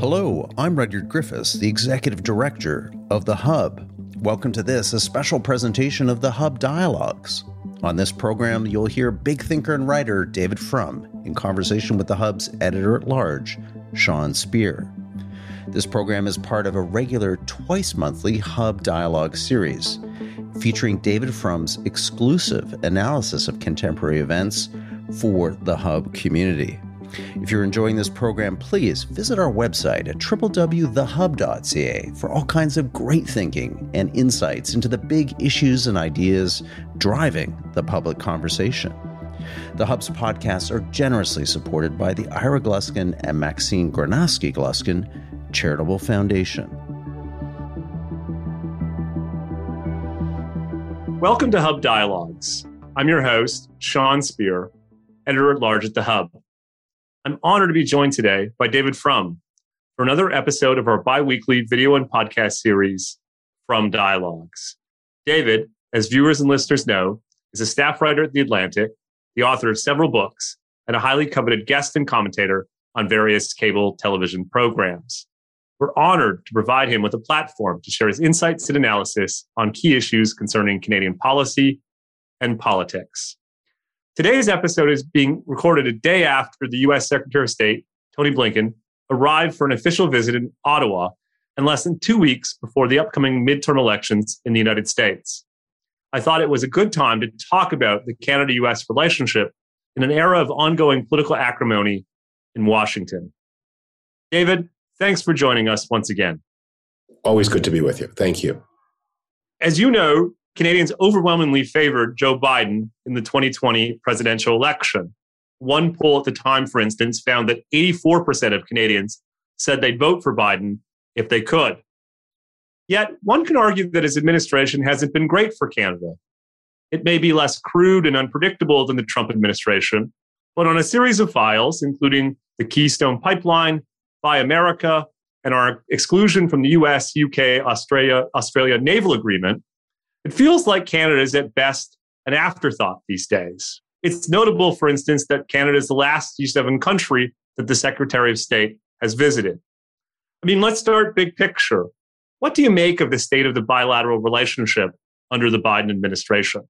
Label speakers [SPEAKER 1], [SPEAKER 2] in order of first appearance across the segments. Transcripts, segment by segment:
[SPEAKER 1] Hello, I'm Rudyard Griffiths, the Executive Director of The Hub. Welcome to this, a special presentation of The Hub Dialogues. On this program, you'll hear big thinker and writer David Frum in conversation with The Hub's editor at large, Sean Speer. This program is part of a regular twice monthly Hub Dialogue series featuring David Frum's exclusive analysis of contemporary events for the Hub community. If you're enjoying this program, please visit our website at www.thehub.ca for all kinds of great thinking and insights into the big issues and ideas driving the public conversation. The Hub's podcasts are generously supported by the Ira Gluskin and Maxine Granovsky Gluskin Charitable Foundation.
[SPEAKER 2] Welcome to Hub Dialogues. I'm your host, Sean Speer, editor at large at The Hub. I'm honored to be joined today by David Frum for another episode of our bi weekly video and podcast series, Frum Dialogues. David, as viewers and listeners know, is a staff writer at The Atlantic, the author of several books, and a highly coveted guest and commentator on various cable television programs. We're honored to provide him with a platform to share his insights and analysis on key issues concerning Canadian policy and politics. Today's episode is being recorded a day after the U.S. Secretary of State, Tony Blinken, arrived for an official visit in Ottawa and less than two weeks before the upcoming midterm elections in the United States. I thought it was a good time to talk about the Canada US relationship in an era of ongoing political acrimony in Washington. David, thanks for joining us once again.
[SPEAKER 3] Always good to be with you. Thank you.
[SPEAKER 2] As you know, Canadians overwhelmingly favored Joe Biden in the 2020 presidential election. One poll at the time, for instance, found that 84% of Canadians said they'd vote for Biden if they could. Yet, one can argue that his administration hasn't been great for Canada. It may be less crude and unpredictable than the Trump administration, but on a series of files, including the Keystone Pipeline, Buy America, and our exclusion from the US, UK, Australia, Australia naval agreement, it feels like Canada is at best an afterthought these days. It's notable, for instance, that Canada is the last G7 country that the Secretary of State has visited. I mean, let's start big picture. What do you make of the state of the bilateral relationship under the Biden administration?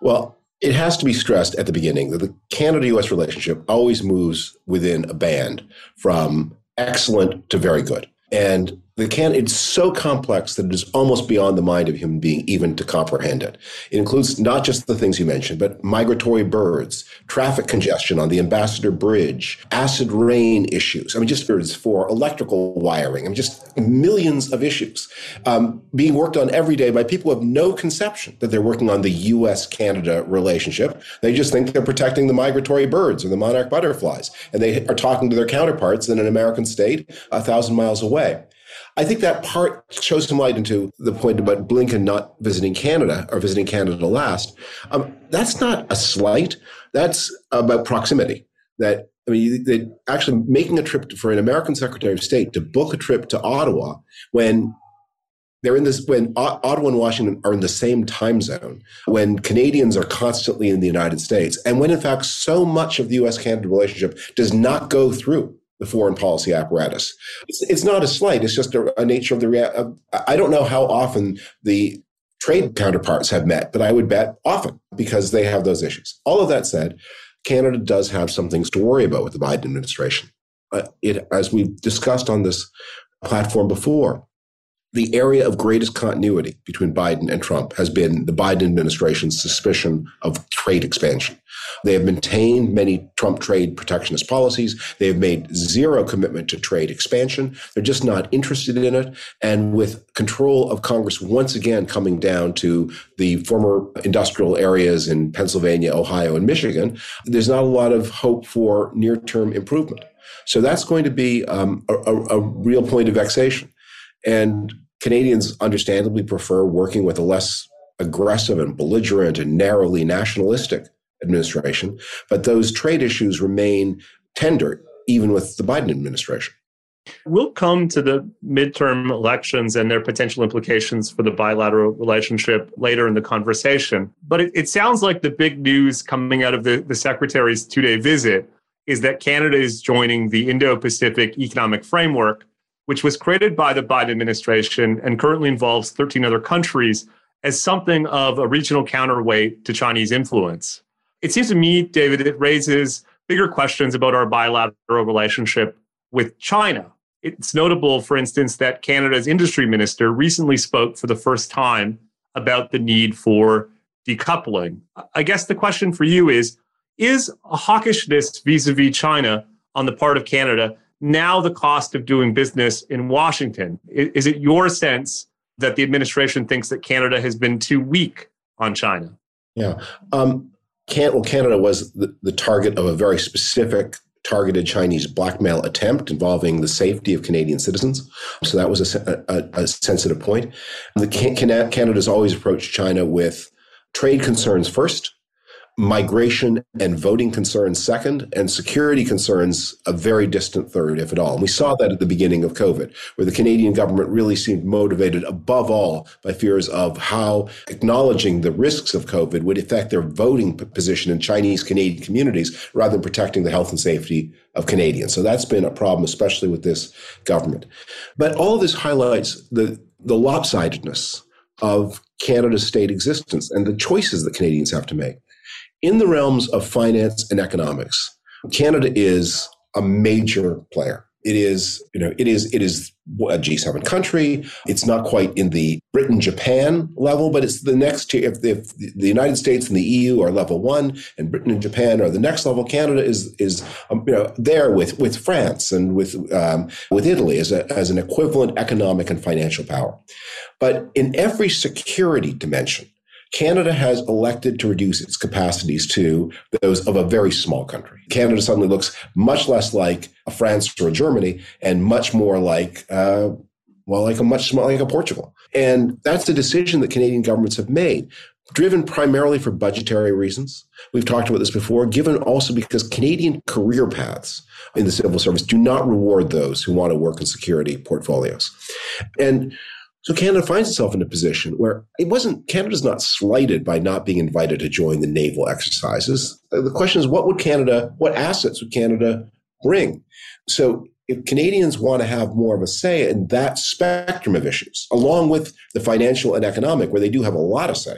[SPEAKER 3] Well, it has to be stressed at the beginning that the Canada US relationship always moves within a band from excellent to very good. And the can it's so complex that it is almost beyond the mind of a human being even to comprehend it. It includes not just the things you mentioned, but migratory birds, traffic congestion on the Ambassador Bridge, acid rain issues. I mean, just for electrical wiring. I mean, just millions of issues um, being worked on every day by people who have no conception that they're working on the U.S.-Canada relationship. They just think they're protecting the migratory birds or the monarch butterflies, and they are talking to their counterparts in an American state a thousand miles away. I think that part shows some light into the point about Blinken not visiting Canada or visiting Canada last. Um, that's not a slight. That's about proximity. That I mean, they actually making a trip to, for an American Secretary of State to book a trip to Ottawa when they're in this when Ottawa and Washington are in the same time zone, when Canadians are constantly in the United States, and when in fact so much of the U.S. Canada relationship does not go through the foreign policy apparatus. It's, it's not a slight. It's just a, a nature of the. Rea- I don't know how often the trade counterparts have met, but I would bet often because they have those issues. All of that said, Canada does have some things to worry about with the Biden administration. Uh, it, as we've discussed on this platform before, the area of greatest continuity between Biden and Trump has been the Biden administration's suspicion of trade expansion. They have maintained many Trump trade protectionist policies. They have made zero commitment to trade expansion. They're just not interested in it. And with control of Congress once again coming down to the former industrial areas in Pennsylvania, Ohio, and Michigan, there's not a lot of hope for near term improvement. So that's going to be um, a, a, a real point of vexation. And Canadians understandably prefer working with a less aggressive and belligerent and narrowly nationalistic administration, but those trade issues remain tender even with the Biden administration.
[SPEAKER 2] We'll come to the midterm elections and their potential implications for the bilateral relationship later in the conversation. But it, it sounds like the big news coming out of the, the secretary's two day visit is that Canada is joining the Indo Pacific Economic Framework, which was created by the Biden administration and currently involves 13 other countries as something of a regional counterweight to Chinese influence. It seems to me, David, it raises bigger questions about our bilateral relationship with China. It's notable, for instance, that Canada's industry minister recently spoke for the first time about the need for decoupling. I guess the question for you is Is a hawkishness vis a vis China on the part of Canada now the cost of doing business in Washington? Is it your sense that the administration thinks that Canada has been too weak on China?
[SPEAKER 3] Yeah. Um, can, well, Canada was the, the target of a very specific targeted Chinese blackmail attempt involving the safety of Canadian citizens. So that was a, a, a sensitive point. The Canada's always approached China with trade concerns first, migration and voting concerns second, and security concerns a very distant third, if at all. And we saw that at the beginning of COVID, where the Canadian government really seemed motivated above all by fears of how acknowledging the risks of COVID would affect their voting position in Chinese Canadian communities rather than protecting the health and safety of Canadians. So that's been a problem, especially with this government. But all this highlights the, the lopsidedness of Canada's state existence and the choices that Canadians have to make in the realms of finance and economics, Canada is a major player. It is, you know, it is, it is a G7 country. It's not quite in the Britain Japan level, but it's the next tier. If, if, the United States and the EU are level one, and Britain and Japan are the next level, Canada is is um, you know there with with France and with um, with Italy as a, as an equivalent economic and financial power. But in every security dimension, Canada has elected to reduce its capacities to those of a very small country. Canada suddenly looks much less like a France or a Germany and much more like, uh, well, like a much smaller, like a Portugal. And that's the decision that Canadian governments have made, driven primarily for budgetary reasons. We've talked about this before, given also because Canadian career paths in the civil service do not reward those who want to work in security portfolios. And so Canada finds itself in a position where it wasn't, Canada's not slighted by not being invited to join the naval exercises. The question is, what would Canada, what assets would Canada bring? So if Canadians want to have more of a say in that spectrum of issues, along with the financial and economic, where they do have a lot of say,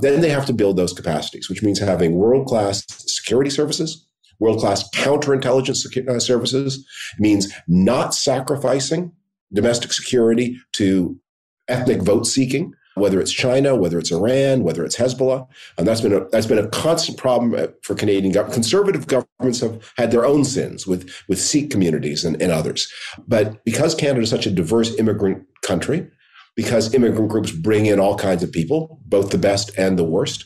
[SPEAKER 3] then they have to build those capacities, which means having world class security services, world class counterintelligence uh, services, it means not sacrificing domestic security to ethnic vote seeking, whether it's China, whether it's Iran, whether it's Hezbollah, and that's been a, that's been a constant problem uh, for Canadian government. Conservative governments have had their own sins with with Sikh communities and, and others, but because Canada is such a diverse immigrant country, because immigrant groups bring in all kinds of people, both the best and the worst,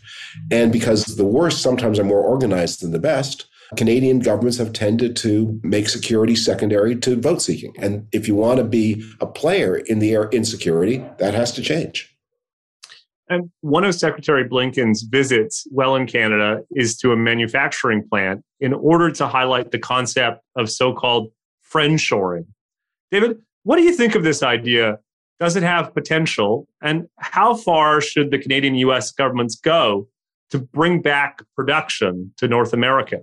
[SPEAKER 3] and because the worst sometimes are more organized than the best, Canadian governments have tended to make security secondary to vote seeking. And if you want to be a player in the air insecurity, that has to change.
[SPEAKER 2] And one of Secretary Blinken's visits well in Canada is to a manufacturing plant in order to highlight the concept of so called friendshoring. David, what do you think of this idea? Does it have potential? And how far should the Canadian US governments go to bring back production to North America?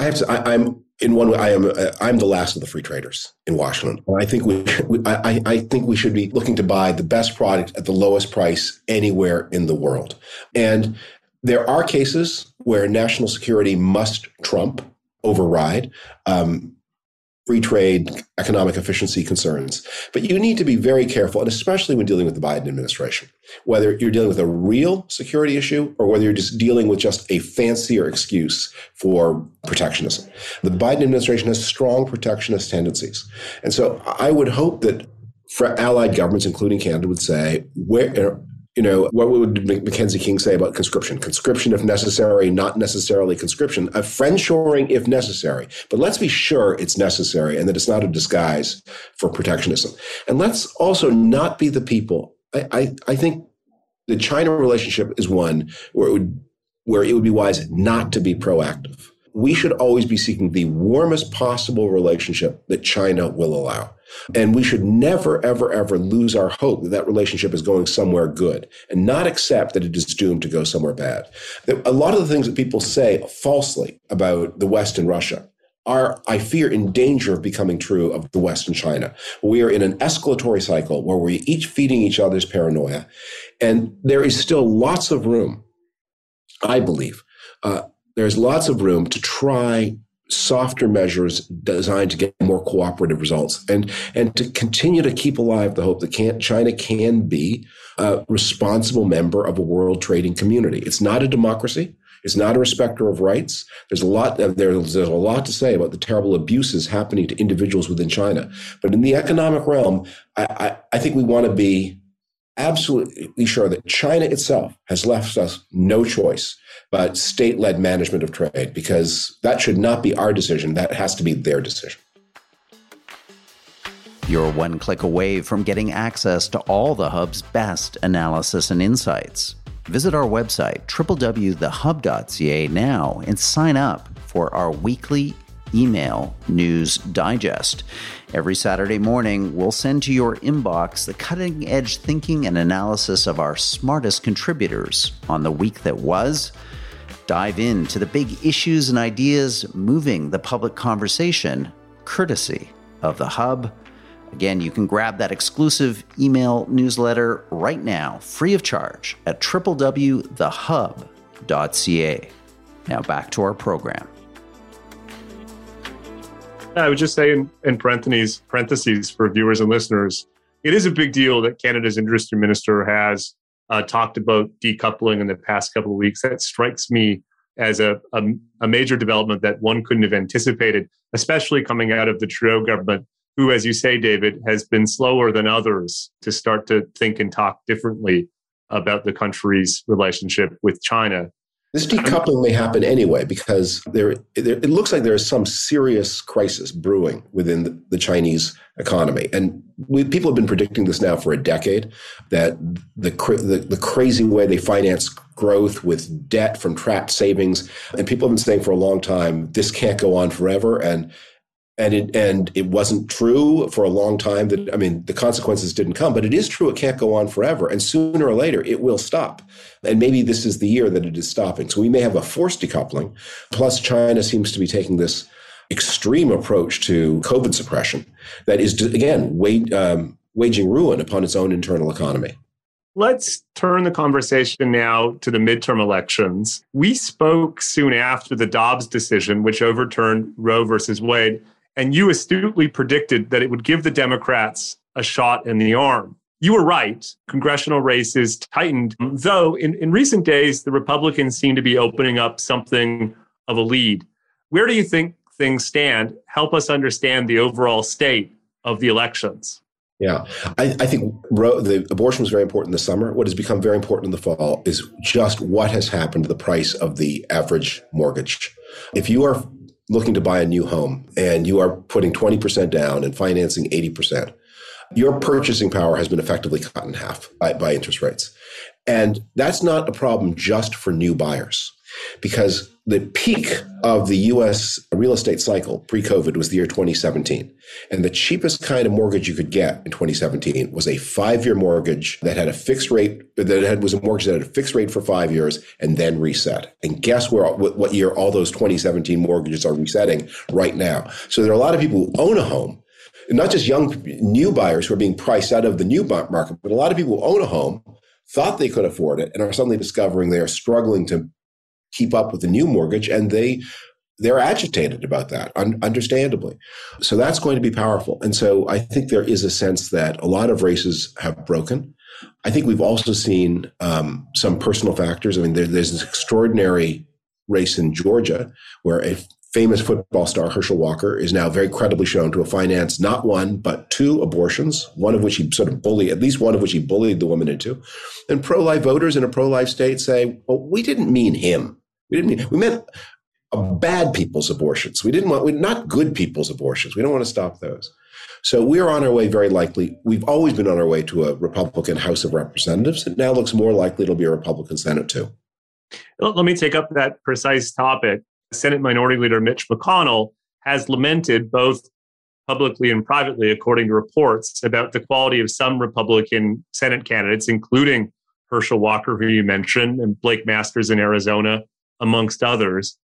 [SPEAKER 3] I have to. I, am in one way. I am. Uh, I'm the last of the free traders in Washington. I think we. we I, I think we should be looking to buy the best product at the lowest price anywhere in the world. And there are cases where national security must trump override. Um, free trade, economic efficiency concerns. But you need to be very careful, and especially when dealing with the Biden administration, whether you're dealing with a real security issue or whether you're just dealing with just a fancier excuse for protectionism. The Biden administration has strong protectionist tendencies. And so I would hope that for allied governments, including Canada, would say, where you know, what would Mackenzie King say about conscription? Conscription if necessary, not necessarily conscription. A friendshoring if necessary. But let's be sure it's necessary and that it's not a disguise for protectionism. And let's also not be the people. I, I, I think the China relationship is one where it would where it would be wise not to be proactive we should always be seeking the warmest possible relationship that China will allow. And we should never, ever, ever lose our hope that that relationship is going somewhere good and not accept that it is doomed to go somewhere bad. A lot of the things that people say falsely about the West and Russia are, I fear, in danger of becoming true of the West and China. We are in an escalatory cycle where we're each feeding each other's paranoia. And there is still lots of room, I believe, uh, there's lots of room to try softer measures designed to get more cooperative results and and to continue to keep alive the hope that can, China can be a responsible member of a world trading community. It's not a democracy. It's not a respecter of rights. There's a lot uh, there's, there's a lot to say about the terrible abuses happening to individuals within China. But in the economic realm, I, I, I think we want to be absolutely sure that China itself has left us no choice but state led management of trade because that should not be our decision. That has to be their decision.
[SPEAKER 1] You're one click away from getting access to all the Hub's best analysis and insights. Visit our website, www.thehub.ca, now and sign up for our weekly email news digest. Every Saturday morning, we'll send to your inbox the cutting edge thinking and analysis of our smartest contributors on the week that was. Dive into the big issues and ideas moving the public conversation, courtesy of the Hub. Again, you can grab that exclusive email newsletter right now, free of charge, at www.thehub.ca. Now back to our program.
[SPEAKER 2] I would just say in, in parentheses, parentheses for viewers and listeners, it is a big deal that Canada's industry minister has uh, talked about decoupling in the past couple of weeks. That strikes me as a, a, a, major development that one couldn't have anticipated, especially coming out of the Trudeau government, who, as you say, David, has been slower than others to start to think and talk differently about the country's relationship with China.
[SPEAKER 3] This decoupling may happen anyway because there, there, it looks like there is some serious crisis brewing within the, the Chinese economy, and we, people have been predicting this now for a decade. That the, the the crazy way they finance growth with debt from trapped savings, and people have been saying for a long time this can't go on forever, and and it and it wasn't true for a long time that i mean the consequences didn't come but it is true it can't go on forever. And sooner or later it will stop. And maybe this is the year that it is stopping. So we may have a forced decoupling. Plus china seems to be taking this extreme approach to covid suppression that is again wage, um, waging ruin upon its own internal economy.
[SPEAKER 2] Let's turn the conversation now to the midterm elections. We spoke soon after the Dobbs decision, which overturned Roe versus Wade. And you astutely predicted that it would give the Democrats a shot in the arm. You were right. Congressional races tightened, though in, in recent days, the Republicans seem to be opening up something of a lead. Where do you think things stand? Help us understand the overall state of the elections.
[SPEAKER 3] Yeah, I, I think the abortion was very important this summer. What has become very important in the fall is just what has happened to the price of the average mortgage. If you are looking to buy a new home and you are putting 20% down and financing 80%, your purchasing power has been effectively cut in half by, by interest rates. And that's not a problem just for new buyers because the peak of the US real estate cycle pre COVID was the year 2017. And the cheapest kind of mortgage you could get in 2017 was a five year mortgage that had a fixed rate, that had, was a mortgage that had a fixed rate for five years and then reset. And guess where, what year all those 2017 mortgages are resetting right now? So there are a lot of people who own a home not just young new buyers who are being priced out of the new market, but a lot of people who own a home thought they could afford it and are suddenly discovering they are struggling to keep up with the new mortgage and they they're agitated about that un- understandably. So that's going to be powerful. And so i think there is a sense that a lot of races have broken. I think we've also seen um, some personal factors. I mean there, there's this extraordinary race in georgia where a famous football star herschel walker is now very credibly shown to have financed not one but two abortions one of which he sort of bullied at least one of which he bullied the woman into. And pro-life voters in a pro-life state say well we didn't mean him we didn't mean, we meant uh, bad people's abortions. We didn't want, we, not good people's abortions. We don't want to stop those. So we're on our way very likely. We've always been on our way to a Republican House of Representatives. It now looks more likely it'll be a Republican Senate too.
[SPEAKER 2] Let me take up that precise topic. Senate Minority Leader Mitch McConnell has lamented both publicly and privately, according to reports, about the quality of some Republican Senate candidates, including Herschel Walker, who you mentioned, and Blake Masters in Arizona, amongst others.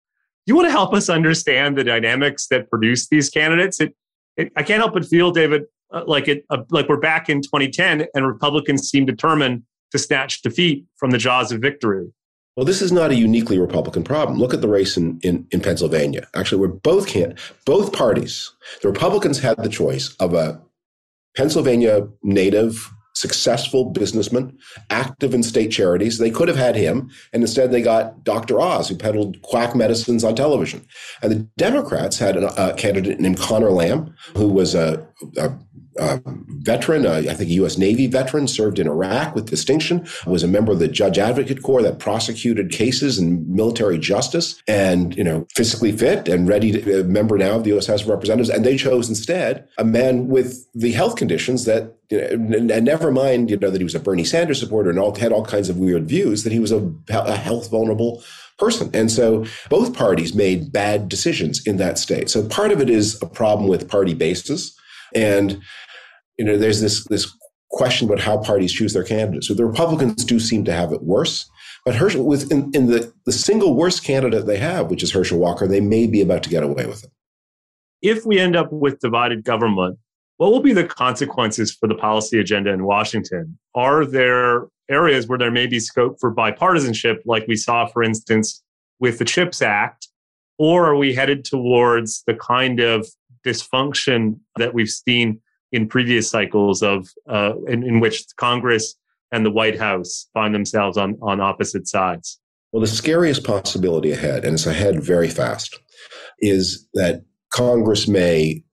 [SPEAKER 2] You want to help us understand the dynamics that produce these candidates? It, it, I can't help but feel, David, uh, like it, uh, like we're back in 2010, and Republicans seem determined to snatch defeat from the jaws of victory.
[SPEAKER 3] Well, this is not a uniquely Republican problem. Look at the race in, in, in Pennsylvania. Actually, where both can both parties, the Republicans had the choice of a Pennsylvania native successful businessman, active in state charities. They could have had him, and instead they got Dr. Oz, who peddled quack medicines on television. And the Democrats had a, uh, candidate named Connor Lamb, who was a, a uh, veteran, uh, I think a U.S. Navy veteran, served in Iraq with distinction, was a member of the Judge Advocate Corps that prosecuted cases in military justice, and you know, physically fit and ready to a member now of the U.S. House of Representatives. And they chose instead a man with the health conditions that, you know, and, never mind, you know, that he was a Bernie Sanders supporter and all had all kinds of weird views, that he was a, a health vulnerable person. And so both parties made bad decisions in that state. So part of it is a problem with party bases. And you know, there's this this question about how parties choose their candidates. So the Republicans do seem to have it worse. But Herschel, with in, in the, the single worst candidate they have, which is Herschel Walker, they may be about to get away with it.
[SPEAKER 2] If we end up with divided government, what will be the consequences for the policy agenda in Washington? Are there areas where there may be scope for bipartisanship, like we saw, for instance, with the CHIPS Act? Or are we headed towards the kind of dysfunction that we've seen in previous cycles of uh, in, in which Congress and the White House find themselves on, on opposite sides?
[SPEAKER 3] Well, the scariest possibility ahead, and it's ahead very fast, is that Congress may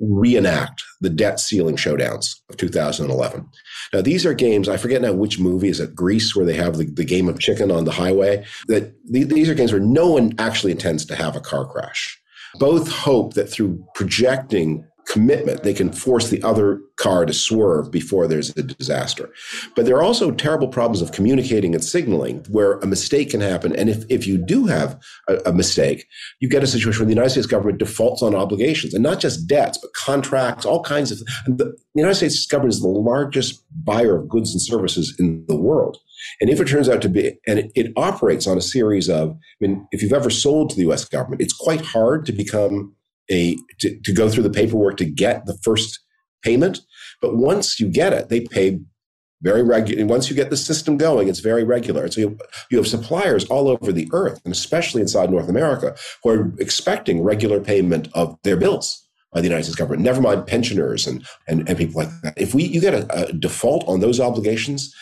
[SPEAKER 3] reenact the debt ceiling showdowns of 2011. Now, these are games, I forget now which movie is it, Grease, where they have the, the game of chicken on the highway. That these are games where no one actually intends to have a car crash. Both hope that through projecting commitment, they can force the other car to swerve before there's a disaster. But there are also terrible problems of communicating and signaling where a mistake can happen. And if, if you do have a, a mistake, you get a situation where the United States government defaults on obligations and not just debts, but contracts, all kinds of the, the United States government is the largest buyer of goods and services in the world. And if it turns out to be, and it, it operates on a series of, I mean, if you've ever sold to the US government, it's quite hard to become a to, to go through the paperwork to get the first payment. But once you get it, they pay very regular. Once you get the system going, it's very regular. So you, you have suppliers all over the earth, and especially inside North America, who are expecting regular payment of their bills by the United States government. Never mind pensioners and and, and people like that. If we you get a, a default on those obligations,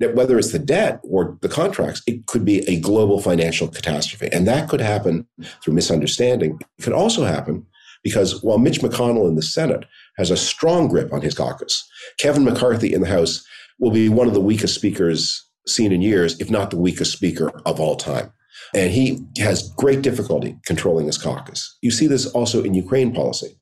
[SPEAKER 3] whether it's the debt or the contracts, it could be a global financial catastrophe. And that could happen through misunderstanding. It could also happen because while Mitch McConnell in the Senate has a strong grip on his caucus, Kevin McCarthy in the House will be one of the weakest speakers seen in years, if not the weakest speaker of all time. And he has great difficulty controlling his caucus. You see this also in Ukraine policy.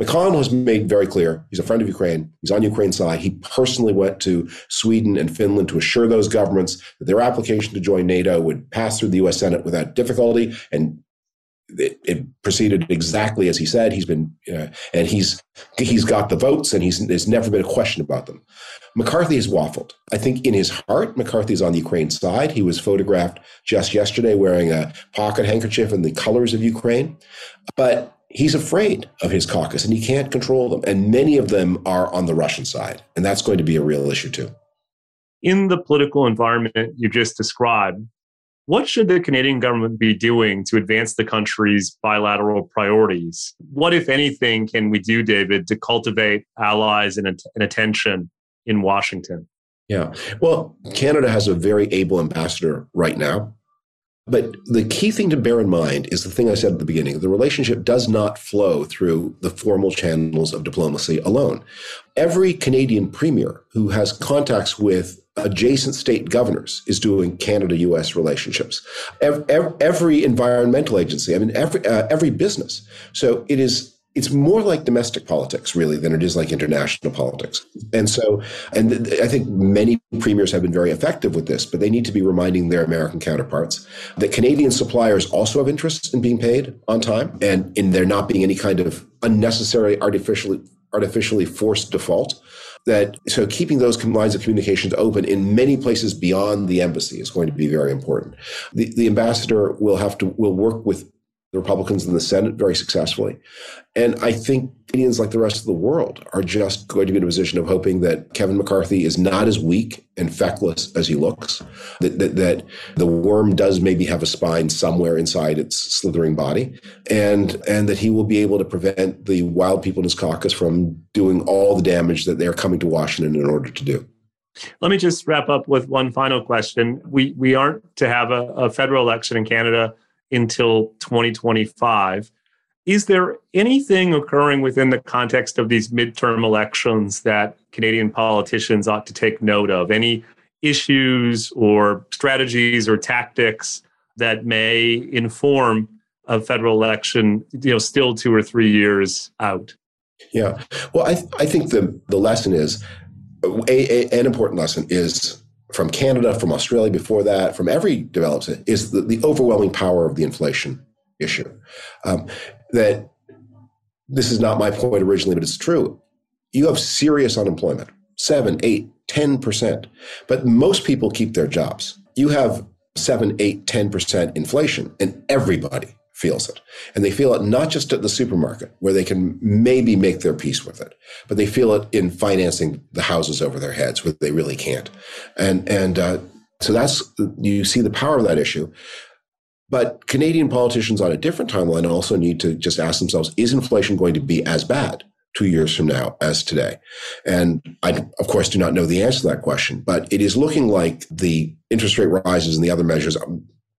[SPEAKER 3] McConnell has made very clear he's a friend of Ukraine. He's on Ukraine's side. He personally went to Sweden and Finland to assure those governments that their application to join NATO would pass through the U.S. Senate without difficulty. And it, it proceeded exactly as he said. He's been, uh, and he's he's got the votes, and he's there's never been a question about them. McCarthy has waffled. I think in his heart, McCarthy's on the Ukraine side. He was photographed just yesterday wearing a pocket handkerchief in the colors of Ukraine. But he's afraid of his caucus and he can't control them. And many of them are on the Russian side. And that's going to be a real issue too.
[SPEAKER 2] In the political environment you just described, what should the Canadian government be doing to advance the country's bilateral priorities? What, if anything, can we do, David, to cultivate allies and, and attention in Washington?
[SPEAKER 3] Yeah. Well, Canada has a very able ambassador right now. But the key thing to bear in mind is the thing I said at the beginning the relationship does not flow through the formal channels of diplomacy alone. Every Canadian premier who has contacts with adjacent state governors is doing Canada US relationships. Every, every environmental agency, I mean, every, uh, every business. So it is it's more like domestic politics, really, than it is like international politics. And so, and I think many premiers have been very effective with this, but they need to be reminding their American counterparts that Canadian suppliers also have interests in being paid on time and in there not being any kind of unnecessary artificially artificially forced default that so keeping those lines of communications open in many places beyond the embassy is going to be very important. The, the ambassador will have to will work with the Republicans in the Senate very successfully. And I think Canadians, like the rest of the world, are just going to be in a position of hoping that Kevin McCarthy is not as weak and feckless as he looks, that, that, that the worm does maybe have a spine somewhere inside its slithering body, and, and that he will be able to prevent the wild people in his caucus from doing all the damage that they're coming to Washington in order to do.
[SPEAKER 2] Let me just wrap up with one final question. We we aren't to have a, a federal election in Canada until 2025. Is there anything occurring within the context of these midterm elections that Canadian politicians ought to take note of? Any issues or strategies or tactics that may inform a federal election, you know, still two or three years out?
[SPEAKER 3] Yeah. Well, I, I think the, the lesson is a, a, an important lesson is from Canada, from Australia before that, from every developed is the, the overwhelming power of the inflation issue. Um, that this is not my point originally, but it's true. You have serious unemployment, seven, eight, 10%. But most people keep their jobs. You have seven, eight, 10% inflation, and everybody feels it. And they feel it not just at the supermarket where they can maybe make their peace with it, but they feel it in financing the houses over their heads where they really can't. And, and, uh, so that's, you see the power of that issue. But Canadian politicians on a different timeline also need to just ask themselves, is inflation going to be as bad two years from now as today? And I, of course, do not know the answer to that question, but it is looking like the interest rate rises and the other measures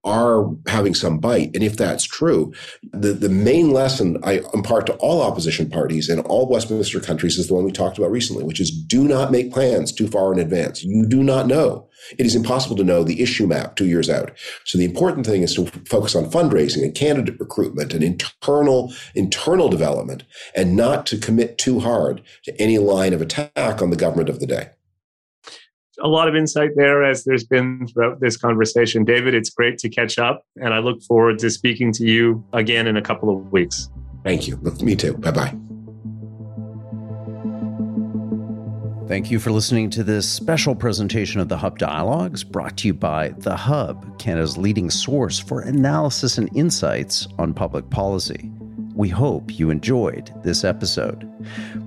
[SPEAKER 3] are having some bite. And if that's true, the, the main lesson I impart to all opposition parties in all Westminster countries is the one we talked about recently, which is do not make plans too far in advance. You do not know. It is impossible to know the issue map two years out. So the important thing is to focus on fundraising and candidate recruitment and internal, internal development and not to commit too hard to any line of attack on the government of the day
[SPEAKER 2] a lot of insight there as there's been throughout this conversation. David, it's great to catch up, and I look forward to speaking to you again in a couple of weeks.
[SPEAKER 3] Thank you. Me too. Bye bye.
[SPEAKER 1] Thank you for listening to this special presentation of the Hub Dialogues brought to you by The Hub, Canada's leading source for analysis and insights on public policy. We hope you enjoyed this episode.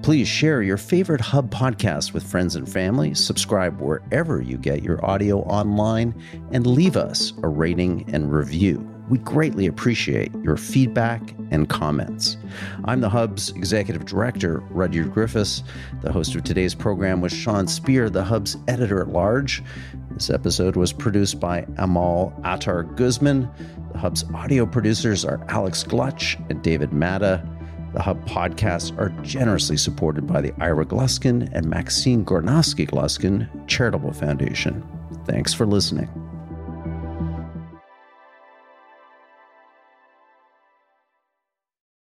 [SPEAKER 1] Please share your favorite Hub podcast with friends and family, subscribe wherever you get your audio online, and leave us a rating and review. We greatly appreciate your feedback and comments. I'm the Hub's executive director, Rudyard Griffiths. The host of today's program was Sean Speer, the Hub's editor at large. This episode was produced by Amal Attar Guzman. The Hub's audio producers are Alex Glutch and David Matta. The Hub podcasts are generously supported by the Ira Gluskin and Maxine Granovsky Gluskin Charitable Foundation. Thanks for listening.